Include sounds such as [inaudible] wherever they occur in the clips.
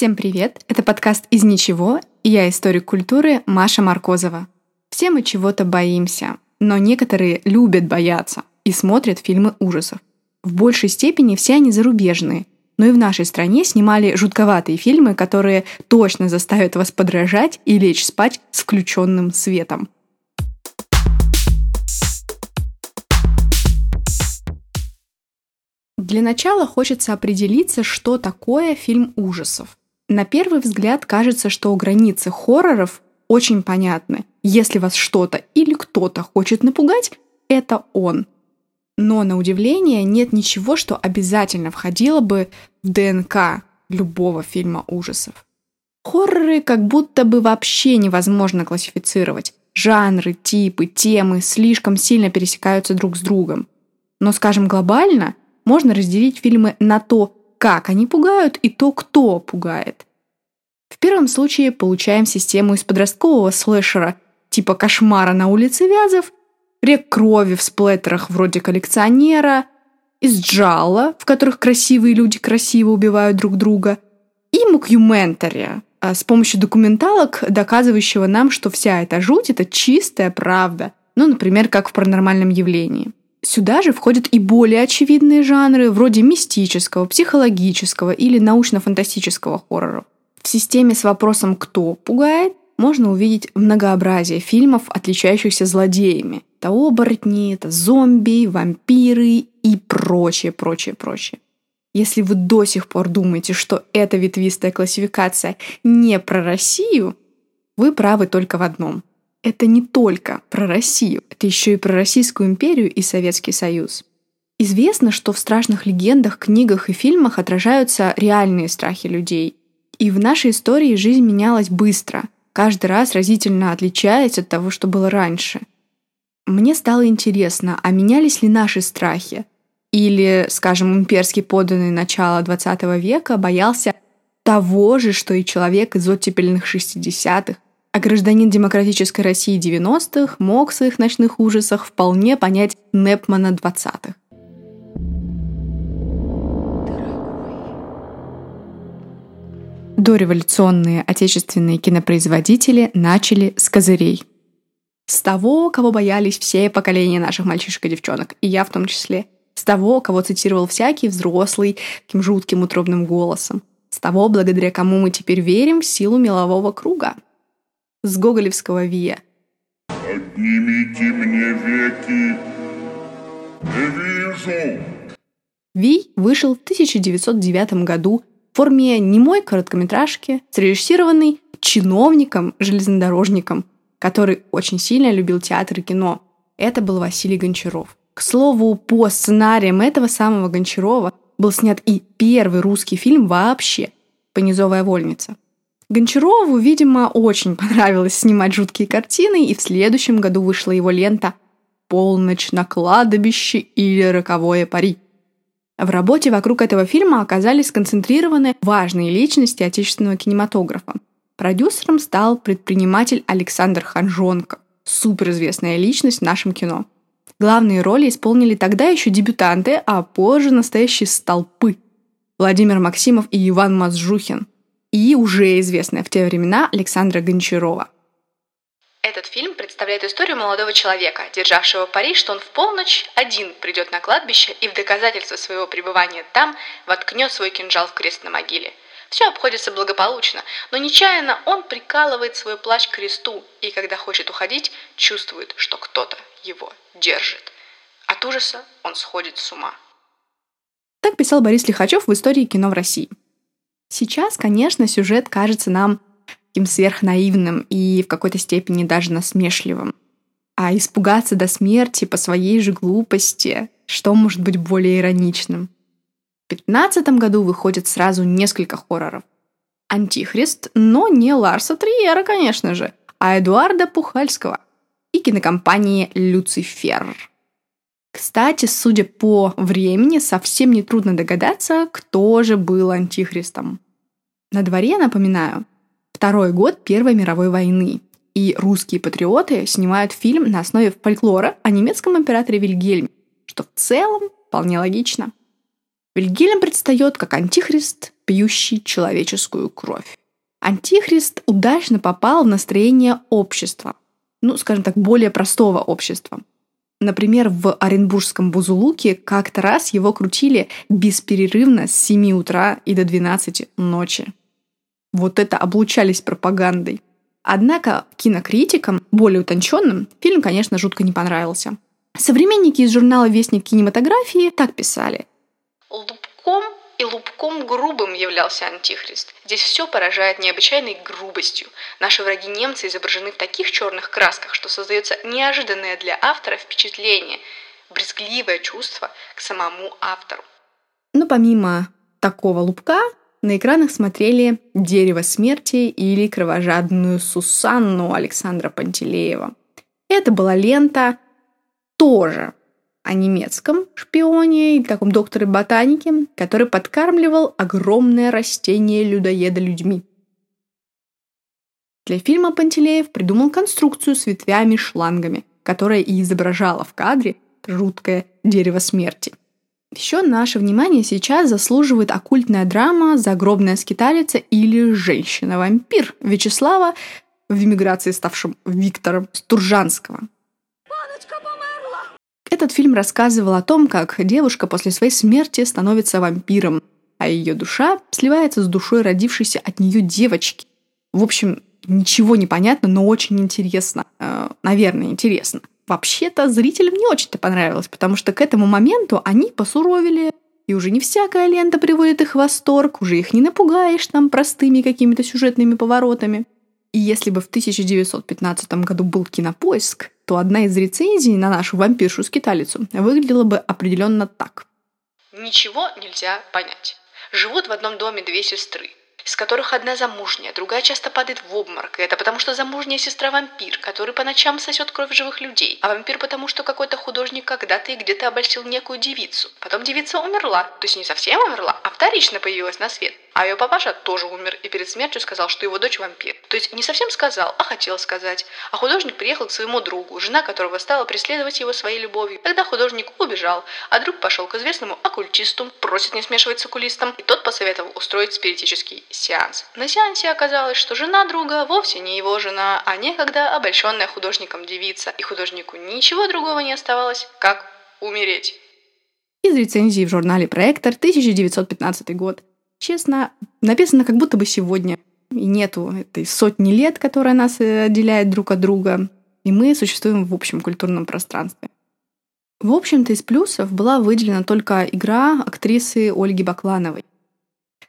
Всем привет! Это подкаст «Из ничего» и я историк культуры Маша Маркозова. Все мы чего-то боимся, но некоторые любят бояться и смотрят фильмы ужасов. В большей степени все они зарубежные, но и в нашей стране снимали жутковатые фильмы, которые точно заставят вас подражать и лечь спать с включенным светом. Для начала хочется определиться, что такое фильм ужасов. На первый взгляд кажется, что границы хорроров очень понятны. Если вас что-то или кто-то хочет напугать, это он. Но на удивление нет ничего, что обязательно входило бы в ДНК любого фильма ужасов. Хорроры как будто бы вообще невозможно классифицировать. Жанры, типы, темы слишком сильно пересекаются друг с другом. Но, скажем, глобально можно разделить фильмы на то, как они пугают, и то, кто пугает. В первом случае получаем систему из подросткового слэшера, типа «Кошмара на улице Вязов», рек крови в сплеттерах вроде «Коллекционера», из джалла, в которых красивые люди красиво убивают друг друга, и мукюментари, а, с помощью документалок, доказывающего нам, что вся эта жуть — это чистая правда. Ну, например, как в паранормальном явлении. Сюда же входят и более очевидные жанры, вроде мистического, психологического или научно-фантастического хоррора. В системе с вопросом «кто пугает» можно увидеть многообразие фильмов, отличающихся злодеями. Это оборотни, это зомби, вампиры и прочее, прочее, прочее. Если вы до сих пор думаете, что эта ветвистая классификация не про Россию, вы правы только в одном это не только про Россию, это еще и про Российскую империю и Советский Союз. Известно, что в страшных легендах, книгах и фильмах отражаются реальные страхи людей. И в нашей истории жизнь менялась быстро, каждый раз разительно отличаясь от того, что было раньше. Мне стало интересно, а менялись ли наши страхи? Или, скажем, имперский подданный начала XX века боялся того же, что и человек из оттепельных 60-х, а гражданин демократической России 90-х мог в своих ночных ужасах вполне понять Непмана 20-х. Дореволюционные отечественные кинопроизводители начали с козырей. С того, кого боялись все поколения наших мальчишек и девчонок, и я в том числе. С того, кого цитировал всякий взрослый, таким жутким утробным голосом. С того, благодаря кому мы теперь верим в силу мелового круга – с гоголевского Вия. «Поднимите мне веки, не вижу!» Вий вышел в 1909 году форме немой короткометражки, срежиссированной чиновником-железнодорожником, который очень сильно любил театр и кино. Это был Василий Гончаров. К слову, по сценариям этого самого Гончарова был снят и первый русский фильм вообще «Понизовая вольница». Гончарову, видимо, очень понравилось снимать жуткие картины, и в следующем году вышла его лента «Полночь на кладбище» или «Роковое пари». В работе вокруг этого фильма оказались сконцентрированы важные личности отечественного кинематографа. Продюсером стал предприниматель Александр Ханжонко, суперизвестная личность в нашем кино. Главные роли исполнили тогда еще дебютанты, а позже настоящие столпы – Владимир Максимов и Иван Мазжухин – и уже известная в те времена Александра Гончарова. Этот фильм представляет историю молодого человека, державшего пари, что он в полночь один придет на кладбище и в доказательство своего пребывания там воткнет свой кинжал в крест на могиле. Все обходится благополучно, но нечаянно он прикалывает свой плащ к кресту и, когда хочет уходить, чувствует, что кто-то его держит. От ужаса он сходит с ума. Так писал Борис Лихачев в истории кино в России. Сейчас, конечно, сюжет кажется нам таким сверхнаивным и в какой-то степени даже насмешливым. А испугаться до смерти по своей же глупости, что может быть более ироничным? В 2015 году выходит сразу несколько хорроров. «Антихрист», но не Ларса Триера, конечно же, а Эдуарда Пухальского и кинокомпании «Люцифер». Кстати, судя по времени, совсем не трудно догадаться, кто же был антихристом. На дворе, напоминаю, второй год Первой мировой войны, и русские патриоты снимают фильм на основе фольклора о немецком императоре Вильгельме, что в целом вполне логично. Вильгельм предстает как антихрист пьющий человеческую кровь. Антихрист удачно попал в настроение общества, ну, скажем так, более простого общества. Например, в Оренбургском Бузулуке как-то раз его крутили бесперерывно с 7 утра и до 12 ночи. Вот это облучались пропагандой. Однако кинокритикам, более утонченным, фильм, конечно, жутко не понравился. Современники из журнала «Вестник кинематографии» так писали. Лубком и лубком грубым являлся Антихрист. Здесь все поражает необычайной грубостью. Наши враги немцы изображены в таких черных красках, что создается неожиданное для автора впечатление, брезгливое чувство к самому автору. Но помимо такого лубка, на экранах смотрели «Дерево смерти» или «Кровожадную Сусанну» Александра Пантелеева. Это была лента тоже о немецком шпионе и таком докторе ботаники, который подкармливал огромное растение людоеда людьми. Для фильма Пантелеев придумал конструкцию с ветвями-шлангами, которая и изображала в кадре жуткое дерево смерти. Еще наше внимание сейчас заслуживает оккультная драма «Загробная скиталица» или «Женщина-вампир» Вячеслава в эмиграции ставшим Виктором Стуржанского – этот фильм рассказывал о том, как девушка после своей смерти становится вампиром, а ее душа сливается с душой родившейся от нее девочки. В общем, ничего не понятно, но очень интересно. Э, наверное, интересно. Вообще-то зрителям не очень-то понравилось, потому что к этому моменту они посуровили, и уже не всякая лента приводит их в восторг, уже их не напугаешь там простыми какими-то сюжетными поворотами. И если бы в 1915 году был кинопоиск, то одна из рецензий на нашу вампиршу-скиталицу выглядела бы определенно так. Ничего нельзя понять. Живут в одном доме две сестры из которых одна замужняя, другая часто падает в обморок. И это потому, что замужняя сестра вампир, который по ночам сосет кровь живых людей. А вампир потому, что какой-то художник когда-то и где-то обольстил некую девицу. Потом девица умерла, то есть не совсем умерла, а вторично появилась на свет. А ее папаша тоже умер и перед смертью сказал, что его дочь вампир. То есть не совсем сказал, а хотел сказать. А художник приехал к своему другу, жена которого стала преследовать его своей любовью. Тогда художник убежал, а друг пошел к известному оккультисту, просит не смешивать с оккулистом, и тот посоветовал устроить спиритический сеанс. На сеансе оказалось, что жена друга вовсе не его жена, а некогда обольщенная художником девица, и художнику ничего другого не оставалось, как умереть. Из рецензии в журнале «Проектор» 1915 год. Честно, написано как будто бы сегодня. И нету этой сотни лет, которая нас э, отделяет друг от друга. И мы существуем в общем культурном пространстве. В общем-то, из плюсов была выделена только игра актрисы Ольги Баклановой.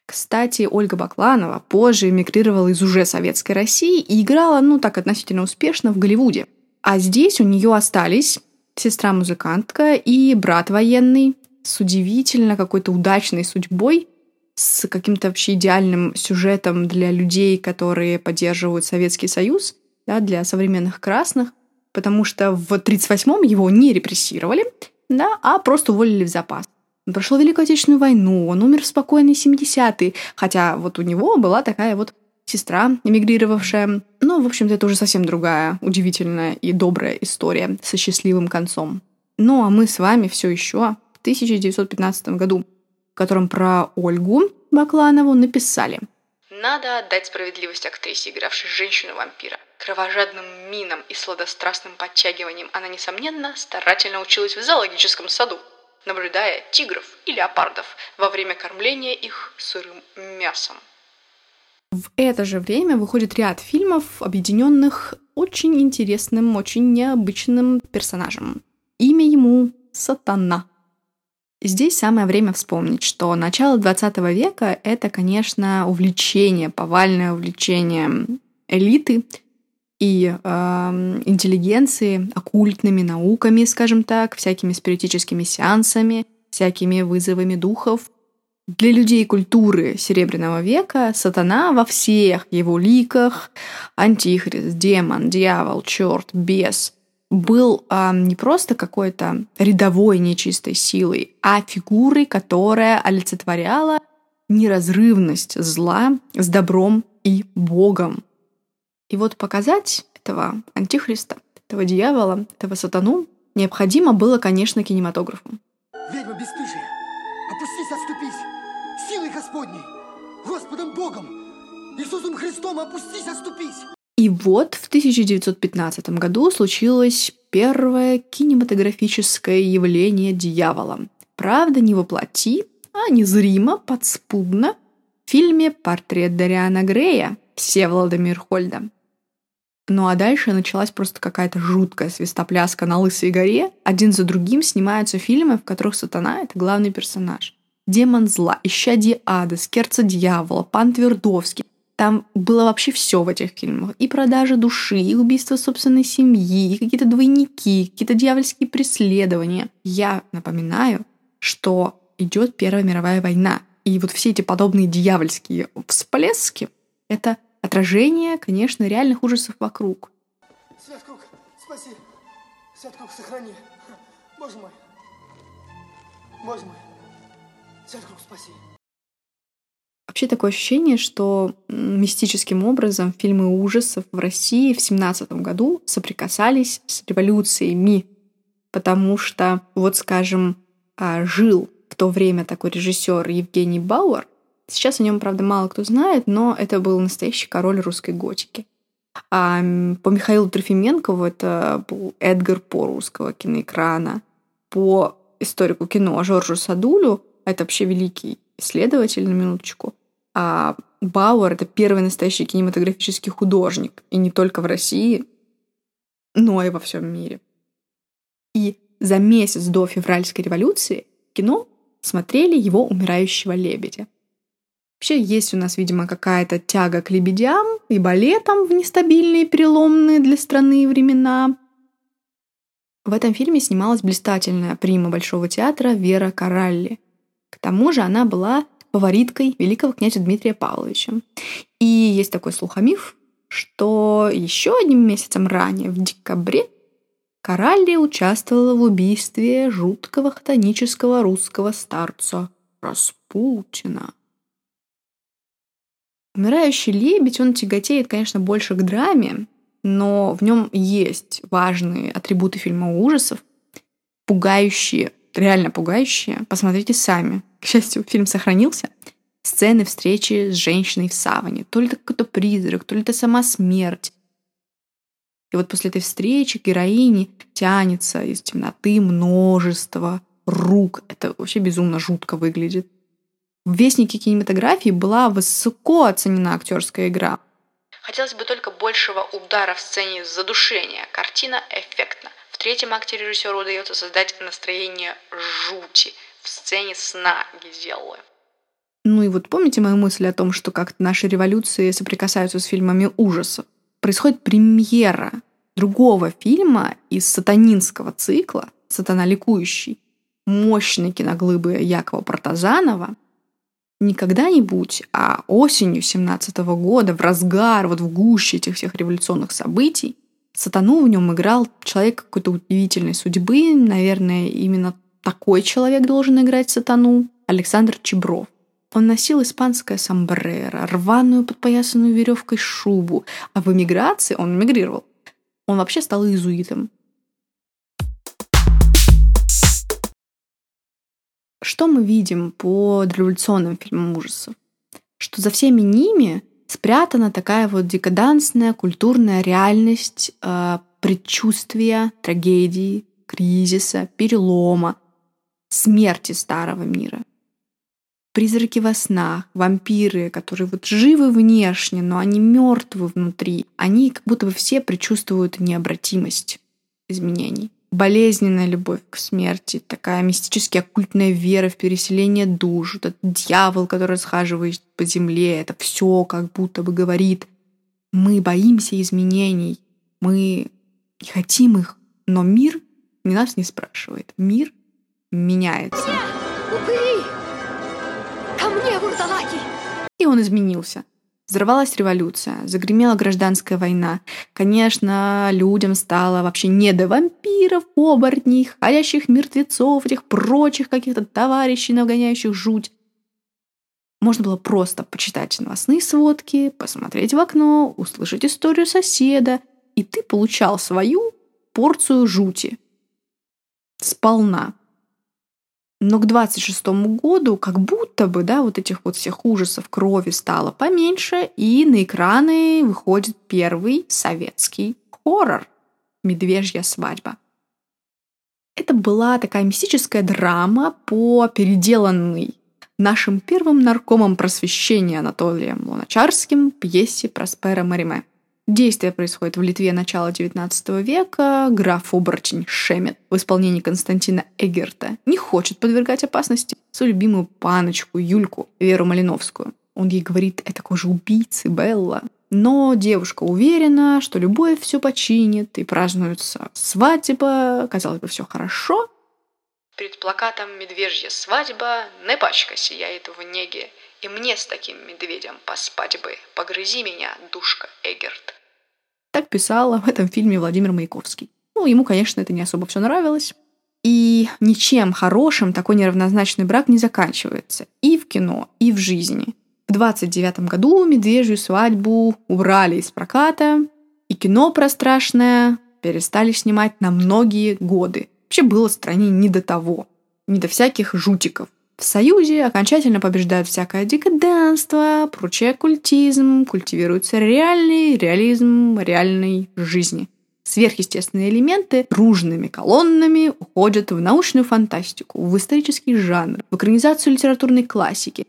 Кстати, Ольга Бакланова позже эмигрировала из уже советской России и играла, ну так, относительно успешно в Голливуде. А здесь у нее остались сестра-музыкантка и брат военный с удивительно какой-то удачной судьбой, с каким-то вообще идеальным сюжетом для людей, которые поддерживают Советский Союз, да, для современных красных, потому что в 1938-м его не репрессировали, да, а просто уволили в запас. Он прошел Великую Отечественную войну, он умер в спокойные 70-е, хотя вот у него была такая вот сестра, эмигрировавшая. Ну, в общем-то, это уже совсем другая, удивительная и добрая история со счастливым концом. Ну, а мы с вами все еще в 1915 году, в котором про Ольгу Бакланову написали. Надо отдать справедливость актрисе, игравшей женщину-вампира. Кровожадным минам и сладострастным подтягиванием она, несомненно, старательно училась в зоологическом саду наблюдая тигров и леопардов во время кормления их сырым мясом. В это же время выходит ряд фильмов, объединенных очень интересным, очень необычным персонажем. Имя ему Сатана. Здесь самое время вспомнить, что начало 20 века — это, конечно, увлечение, повальное увлечение элиты и э, интеллигенции, оккультными науками, скажем так, всякими спиритическими сеансами, всякими вызовами духов. Для людей культуры Серебряного века сатана во всех его ликах, антихрист, демон, дьявол, черт, бес, был э, не просто какой-то рядовой нечистой силой, а фигурой, которая олицетворяла неразрывность зла с добром и Богом. И вот показать этого антихриста, этого дьявола, этого сатану необходимо было, конечно, кинематографу. Ведьма бесстыжая, опустись, отступись, силой Господней! Господом Богом, Иисусом Христом, опустись, отступись. И вот в 1915 году случилось первое кинематографическое явление дьявола. Правда, не воплоти, а незримо, подспудно, в фильме «Портрет Дариана Грея» Всеволода Мирхольда. Ну а дальше началась просто какая-то жуткая свистопляска на Лысой горе. Один за другим снимаются фильмы, в которых сатана — это главный персонаж. Демон зла, Исчадие ада, Скерца дьявола, Пан Твердовский. Там было вообще все в этих фильмах. И продажа души, и убийство собственной семьи, и какие-то двойники, какие-то дьявольские преследования. Я напоминаю, что идет Первая мировая война. И вот все эти подобные дьявольские всплески — это отражение, конечно, реальных ужасов вокруг. Святкруг, спаси. Святкруг, сохрани. Боже мой. Боже мой. Святкруг, спаси. Вообще такое ощущение, что мистическим образом фильмы ужасов в России в семнадцатом году соприкасались с революциями, потому что, вот скажем, а, жил в то время такой режиссер Евгений Бауэр. Сейчас о нем, правда, мало кто знает, но это был настоящий король русской готики. А по Михаилу Трофименкову это был Эдгар По русского киноэкрана. По историку кино Жоржу Садулю, это вообще великий исследователь, на минуточку, а Бауэр — это первый настоящий кинематографический художник, и не только в России, но и во всем мире. И за месяц до февральской революции кино смотрели его «Умирающего лебедя». Вообще есть у нас, видимо, какая-то тяга к лебедям и балетам в нестабильные, переломные для страны времена. В этом фильме снималась блистательная прима Большого театра Вера Каралли. К тому же она была фавориткой великого князя Дмитрия Павловича. И есть такой слухомиф, что еще одним месяцем ранее, в декабре, Каралли участвовала в убийстве жуткого хтонического русского старца Распутина. Умирающий лебедь, он тяготеет, конечно, больше к драме, но в нем есть важные атрибуты фильма ужасов, пугающие, реально пугающие. Посмотрите сами. К счастью, фильм сохранился. Сцены встречи с женщиной в саване. То ли это какой-то призрак, то ли это сама смерть. И вот после этой встречи героини тянется из темноты множество рук. Это вообще безумно жутко выглядит. В «Вестнике кинематографии» была высоко оценена актерская игра. Хотелось бы только большего удара в сцене задушения. Картина эффектна. В третьем акте режиссеру удается создать настроение жути в сцене сна Гизеллы. Ну и вот помните мою мысль о том, что как-то наши революции соприкасаются с фильмами ужасов? происходит премьера другого фильма из сатанинского цикла «Сатана ликующий», мощной киноглыбы Якова Протазанова, не когда-нибудь, а осенью 17 года, в разгар, вот в гуще этих всех революционных событий, сатану в нем играл человек какой-то удивительной судьбы, наверное, именно такой человек должен играть сатану, Александр Чебров. Он носил испанское сомбреро, рваную подпоясанную веревкой шубу, а в эмиграции он эмигрировал. Он вообще стал иезуитом. Что мы видим по революционным фильмам ужасов? Что за всеми ними спрятана такая вот декадансная культурная реальность э, предчувствия трагедии, кризиса, перелома, смерти старого мира призраки во снах, вампиры, которые вот живы внешне, но они мертвы внутри. Они как будто бы все предчувствуют необратимость изменений. Болезненная любовь к смерти, такая мистически оккультная вера в переселение душ, этот дьявол, который схаживает по земле, это все как будто бы говорит, мы боимся изменений, мы не хотим их, но мир нас не спрашивает. Мир меняется. Упыри! Ко мне, вурдалаки! И он изменился. Взорвалась революция, загремела гражданская война. Конечно, людям стало вообще не до вампиров, оборотней, ходящих мертвецов, этих прочих каких-то товарищей, нагоняющих жуть. Можно было просто почитать новостные сводки, посмотреть в окно, услышать историю соседа, и ты получал свою порцию жути. Сполна. Но к 26 году как будто бы, да, вот этих вот всех ужасов крови стало поменьше, и на экраны выходит первый советский хоррор «Медвежья свадьба». Это была такая мистическая драма по переделанной нашим первым наркомом просвещения Анатолием Луначарским пьесе Проспера Мариме. Действие происходит в Литве начала XIX века. Граф-оборотень Шемет в исполнении Константина Эгерта не хочет подвергать опасности свою любимую паночку Юльку Веру Малиновскую. Он ей говорит «это кожа убийцы, Белла». Но девушка уверена, что любовь все починит, и празднуется свадьба, казалось бы, все хорошо. Перед плакатом «Медвежья свадьба» не пачка сияет в неге, и мне с таким медведем поспать бы, погрызи меня, душка Эгерт. Так писал в этом фильме Владимир Маяковский. Ну, ему, конечно, это не особо все нравилось. И ничем хорошим такой неравнозначный брак не заканчивается. И в кино, и в жизни. В 29 году «Медвежью свадьбу» убрали из проката, и кино про страшное перестали снимать на многие годы. Вообще было стране не до того, не до всяких жутиков. В Союзе окончательно побеждают всякое декаденство, прочий оккультизм, культивируется реальный реализм реальной жизни. Сверхъестественные элементы дружными колоннами уходят в научную фантастику, в исторический жанр, в экранизацию литературной классики.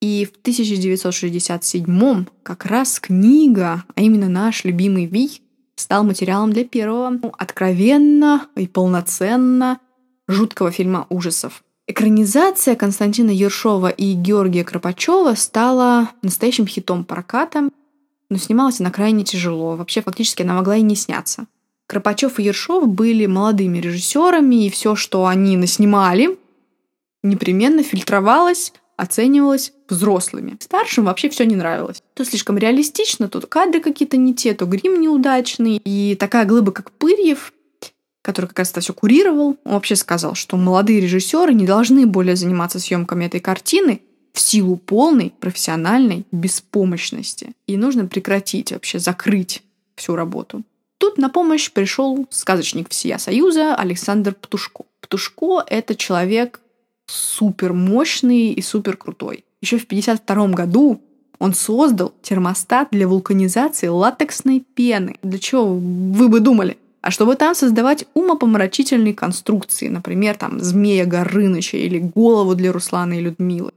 И в 1967 как раз книга, а именно наш любимый Вий, стал материалом для первого ну, откровенно и полноценно жуткого фильма ужасов. Экранизация Константина Ершова и Георгия Кропачева стала настоящим хитом проката, но снималась она крайне тяжело. Вообще, фактически, она могла и не сняться. Кропачев и Ершов были молодыми режиссерами, и все, что они наснимали, непременно фильтровалось оценивалось взрослыми. Старшим вообще все не нравилось. То слишком реалистично, то кадры какие-то не те, то грим неудачный. И такая глыба, как Пырьев, который как раз это все курировал, он вообще сказал, что молодые режиссеры не должны более заниматься съемками этой картины в силу полной профессиональной беспомощности. И нужно прекратить вообще, закрыть всю работу. Тут на помощь пришел сказочник всея Союза Александр Птушко. Птушко — это человек, супер мощный и супер крутой. Еще в 1952 году он создал термостат для вулканизации латексной пены. Для чего вы бы думали? А чтобы там создавать умопомрачительные конструкции, например, там змея Горыныча или голову для Руслана и Людмилы.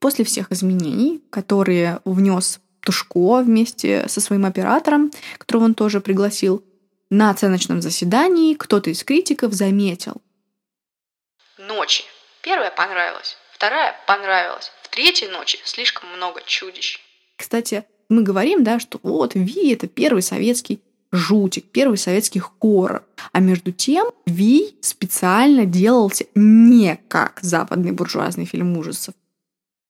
После всех изменений, которые внес Тушко вместе со своим оператором, которого он тоже пригласил, на оценочном заседании кто-то из критиков заметил. Ночи Первая понравилась, вторая понравилась, в третьей ночи слишком много чудищ. Кстати, мы говорим, да, что вот Ви — это первый советский жутик, первый советский хоррор. А между тем Ви специально делался не как западный буржуазный фильм ужасов.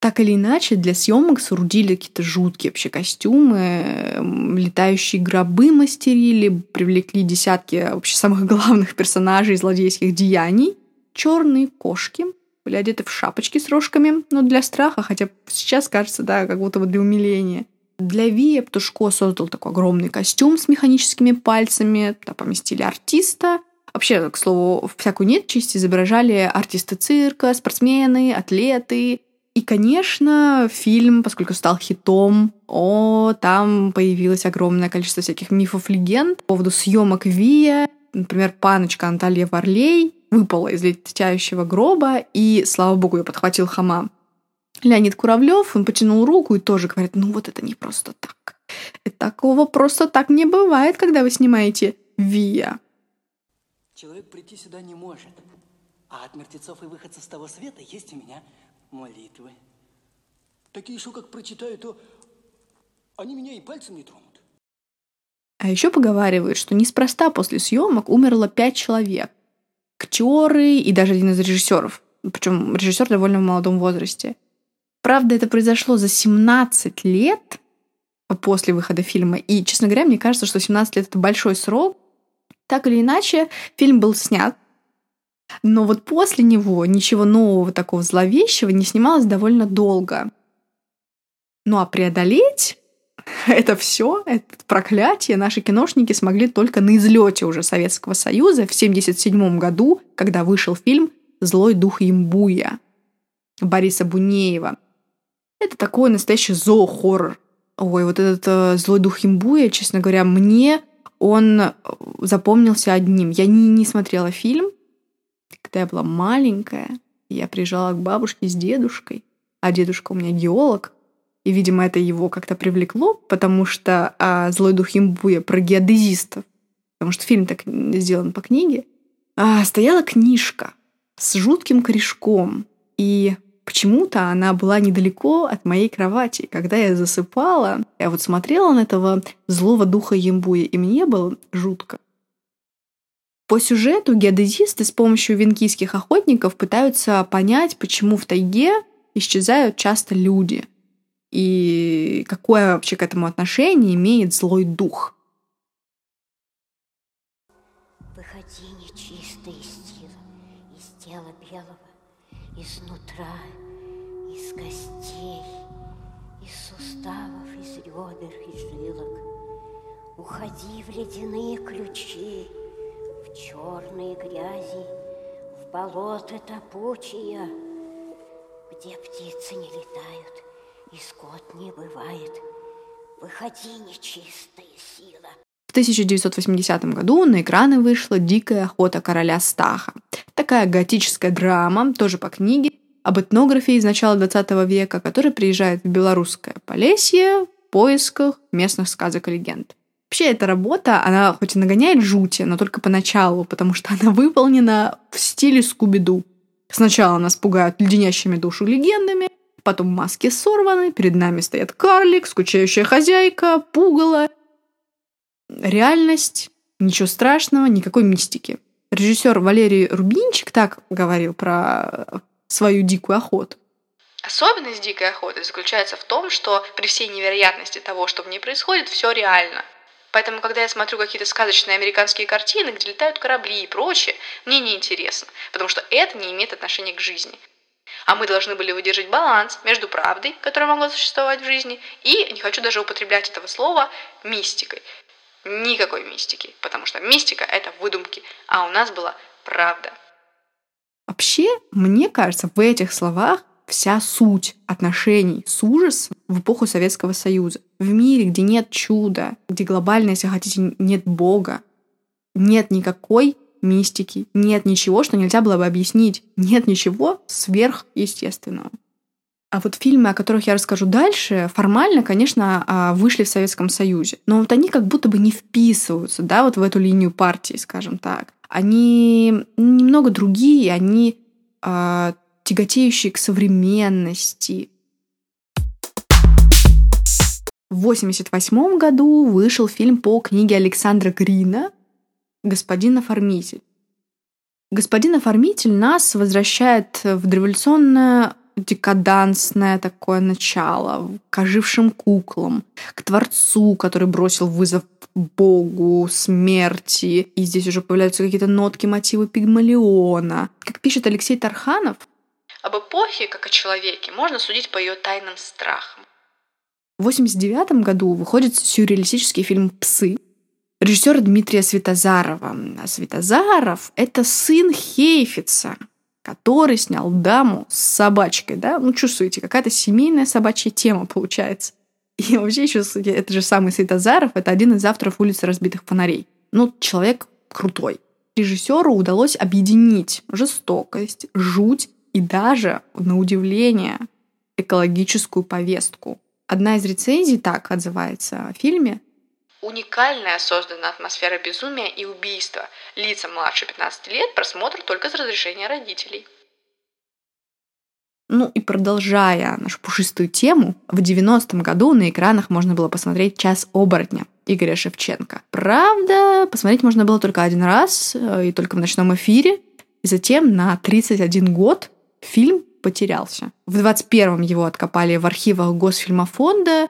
Так или иначе, для съемок соорудили какие-то жуткие вообще костюмы, летающие гробы мастерили, привлекли десятки вообще самых главных персонажей злодейских деяний. Черные кошки, были одеты в шапочки с рожками, но для страха, хотя сейчас кажется, да, как будто бы для умиления. Для Вия Птушко создал такой огромный костюм с механическими пальцами, туда поместили артиста. Вообще, к слову, всякую нечисть изображали артисты цирка, спортсмены, атлеты. И, конечно, фильм, поскольку стал хитом, о, там появилось огромное количество всяких мифов, легенд по поводу съемок Вия. Например, паночка Анталья Варлей выпала из летящего гроба, и, слава богу, ее подхватил хамам. Леонид Куравлев, он потянул руку и тоже говорит, ну вот это не просто так. Такого просто так не бывает, когда вы снимаете Вия. Человек прийти сюда не может. А от мертвецов и выходцев с того света есть у меня молитвы. Такие еще как прочитаю, то они меня и пальцем не тронут. А еще поговаривают, что неспроста после съемок умерло пять человек актеры и даже один из режиссеров. Причем режиссер довольно в молодом возрасте. Правда, это произошло за 17 лет после выхода фильма. И, честно говоря, мне кажется, что 17 лет — это большой срок. Так или иначе, фильм был снят. Но вот после него ничего нового такого зловещего не снималось довольно долго. Ну а преодолеть [laughs] это все, это проклятие наши киношники смогли только на излете уже Советского Союза в 1977 году, когда вышел фильм «Злой дух Имбуя» Бориса Бунеева. Это такой настоящий зоо-хоррор. Ой, вот этот э, «Злой дух Имбуя», честно говоря, мне он э, запомнился одним. Я не, не смотрела фильм, когда я была маленькая. Я приезжала к бабушке с дедушкой, а дедушка у меня геолог, и, видимо, это его как-то привлекло, потому что а, «Злой дух имбуя» про геодезистов, потому что фильм так сделан по книге, а, стояла книжка с жутким корешком, и почему-то она была недалеко от моей кровати. Когда я засыпала, я вот смотрела на этого злого духа Ямбуя, и мне было жутко. По сюжету геодезисты с помощью венкийских охотников пытаются понять, почему в тайге исчезают часто люди – и какое вообще к этому отношение имеет злой дух. Выходи, нечистая сила, из тела белого, из нутра, из костей, из суставов, из ребер, из жилок. Уходи в ледяные ключи, в черные грязи, в болото топучие, где птицы не летают, и скот не бывает. Выходи, нечистая сила. В 1980 году на экраны вышла «Дикая охота короля Стаха». Такая готическая драма, тоже по книге, об этнографе из начала 20 века, который приезжает в белорусское Полесье в поисках местных сказок и легенд. Вообще, эта работа, она хоть и нагоняет жути, но только поначалу, потому что [laughs] она выполнена в стиле Скуби-Ду. Сначала нас пугают леденящими душу легендами, потом маски сорваны, перед нами стоят карлик, скучающая хозяйка, пугало. Реальность, ничего страшного, никакой мистики. Режиссер Валерий Рубинчик так говорил про свою дикую охоту. Особенность дикой охоты заключается в том, что при всей невероятности того, что в ней происходит, все реально. Поэтому, когда я смотрю какие-то сказочные американские картины, где летают корабли и прочее, мне неинтересно, потому что это не имеет отношения к жизни. А мы должны были выдержать баланс между правдой, которая могла существовать в жизни, и, не хочу даже употреблять этого слова, мистикой. Никакой мистики, потому что мистика — это выдумки, а у нас была правда. Вообще, мне кажется, в этих словах вся суть отношений с ужасом в эпоху Советского Союза. В мире, где нет чуда, где глобально, если хотите, нет Бога, нет никакой мистики, нет ничего, что нельзя было бы объяснить, нет ничего сверхъестественного. А вот фильмы, о которых я расскажу дальше, формально, конечно, а, вышли в Советском Союзе. Но вот они как будто бы не вписываются, да, вот в эту линию партии, скажем так. Они немного другие, они э, тяготеющие к современности. В 1988 году вышел фильм по книге Александра Грина господин оформитель. Господин оформитель нас возвращает в дореволюционное декадансное такое начало, к ожившим куклам, к Творцу, который бросил вызов Богу, смерти. И здесь уже появляются какие-то нотки, мотивы Пигмалиона. Как пишет Алексей Тарханов, об эпохе, как о человеке, можно судить по ее тайным страхам. В 1989 году выходит сюрреалистический фильм «Псы», режиссера Дмитрия Светозарова. А Светозаров — это сын Хейфица, который снял «Даму с собачкой». Да? Ну, чувствуете, какая-то семейная собачья тема получается. И вообще еще это же самый Светозаров, это один из авторов «Улицы разбитых фонарей». Ну, человек крутой. Режиссеру удалось объединить жестокость, жуть и даже, на удивление, экологическую повестку. Одна из рецензий так отзывается о фильме. Уникальная создана атмосфера безумия и убийства. Лица младше 15 лет просмотр только с разрешения родителей. Ну и продолжая нашу пушистую тему, в 90-м году на экранах можно было посмотреть «Час оборотня» Игоря Шевченко. Правда, посмотреть можно было только один раз, э, и только в ночном эфире. И затем на 31 год фильм потерялся. В 21-м его откопали в архивах Госфильмофонда,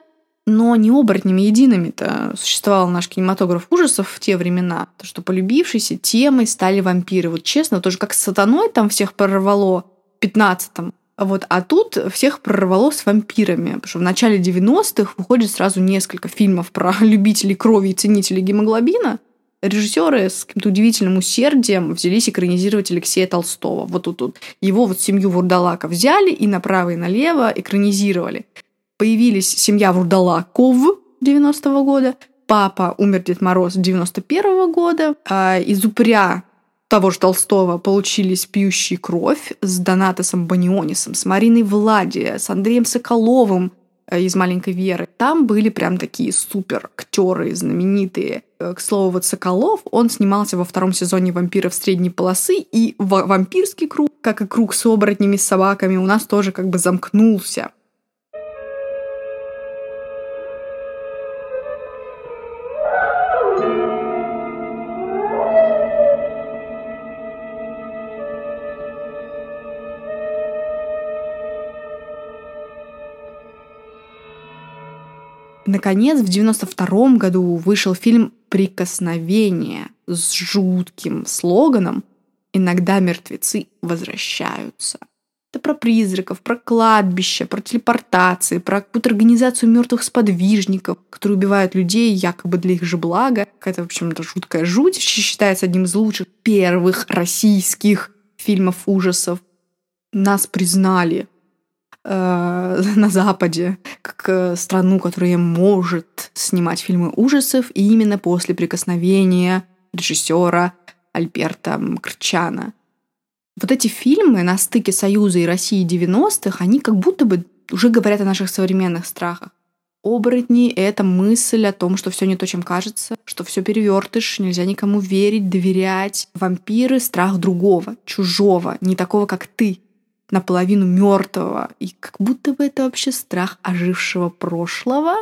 но не оборотнями едиными-то существовал наш кинематограф ужасов в те времена. То, что полюбившейся темой стали вампиры. Вот честно, тоже как с сатаной там всех прорвало в 15-м. Вот, а тут всех прорвало с вампирами, потому что в начале 90-х выходит сразу несколько фильмов про [laughs] любителей крови и ценителей гемоглобина. Режиссеры с каким-то удивительным усердием взялись экранизировать Алексея Толстого. Вот тут, тут. Его вот семью Вурдалака взяли и направо и налево экранизировали. Появились семья Вурдалаков 90-го года, папа умер Дед Мороз 91 -го года, а из упря того же Толстого получились «Пьющие кровь» с Донатосом Банионисом, с Мариной Влади, с Андреем Соколовым э, из «Маленькой Веры». Там были прям такие супер актеры знаменитые. Э, к слову, вот Соколов, он снимался во втором сезоне «Вампиров средней полосы», и вампирский круг, как и круг с оборотнями, с собаками, у нас тоже как бы замкнулся. Наконец, в 92 году вышел фильм «Прикосновение» с жутким слоганом «Иногда мертвецы возвращаются». Это про призраков, про кладбище, про телепортации, про какую-то организацию мертвых сподвижников, которые убивают людей якобы для их же блага. Какая-то, в общем-то, жуткая жуть. Считается одним из лучших первых российских фильмов ужасов. Нас признали э, [laughs] на Западе, как э, страну, которая может снимать фильмы ужасов, и именно после прикосновения режиссера Альберта Крчана. Вот эти фильмы на стыке Союза и России 90-х, они как будто бы уже говорят о наших современных страхах. Оборотни — это мысль о том, что все не то, чем кажется, что все перевертыш, нельзя никому верить, доверять. Вампиры — страх другого, чужого, не такого, как ты наполовину мертвого. И как будто бы это вообще страх ожившего прошлого.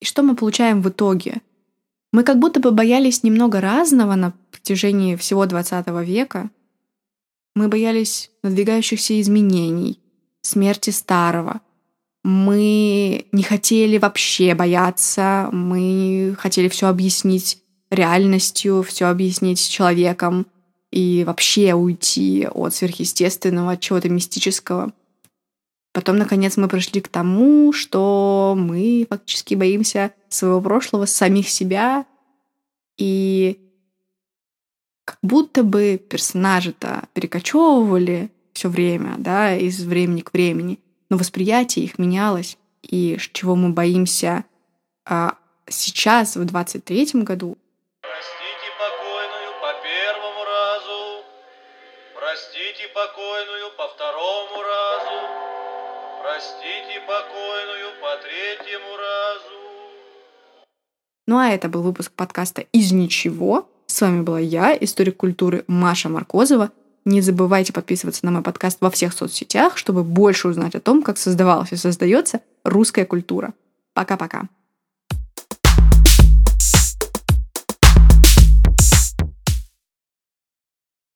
И что мы получаем в итоге? Мы как будто бы боялись немного разного на протяжении всего 20 века. Мы боялись надвигающихся изменений, смерти старого. Мы не хотели вообще бояться, мы хотели все объяснить реальностью, все объяснить человеком, и вообще уйти от сверхъестественного, от чего-то мистического. Потом, наконец, мы пришли к тому, что мы фактически боимся своего прошлого, самих себя, и как будто бы персонажи-то перекочевывали все время, да, из времени к времени, но восприятие их менялось, и чего мы боимся а, сейчас, в 23-м году, простите покойную по третьему разу. Ну а это был выпуск подкаста «Из ничего». С вами была я, историк культуры Маша Маркозова. Не забывайте подписываться на мой подкаст во всех соцсетях, чтобы больше узнать о том, как создавалась и создается русская культура. Пока-пока.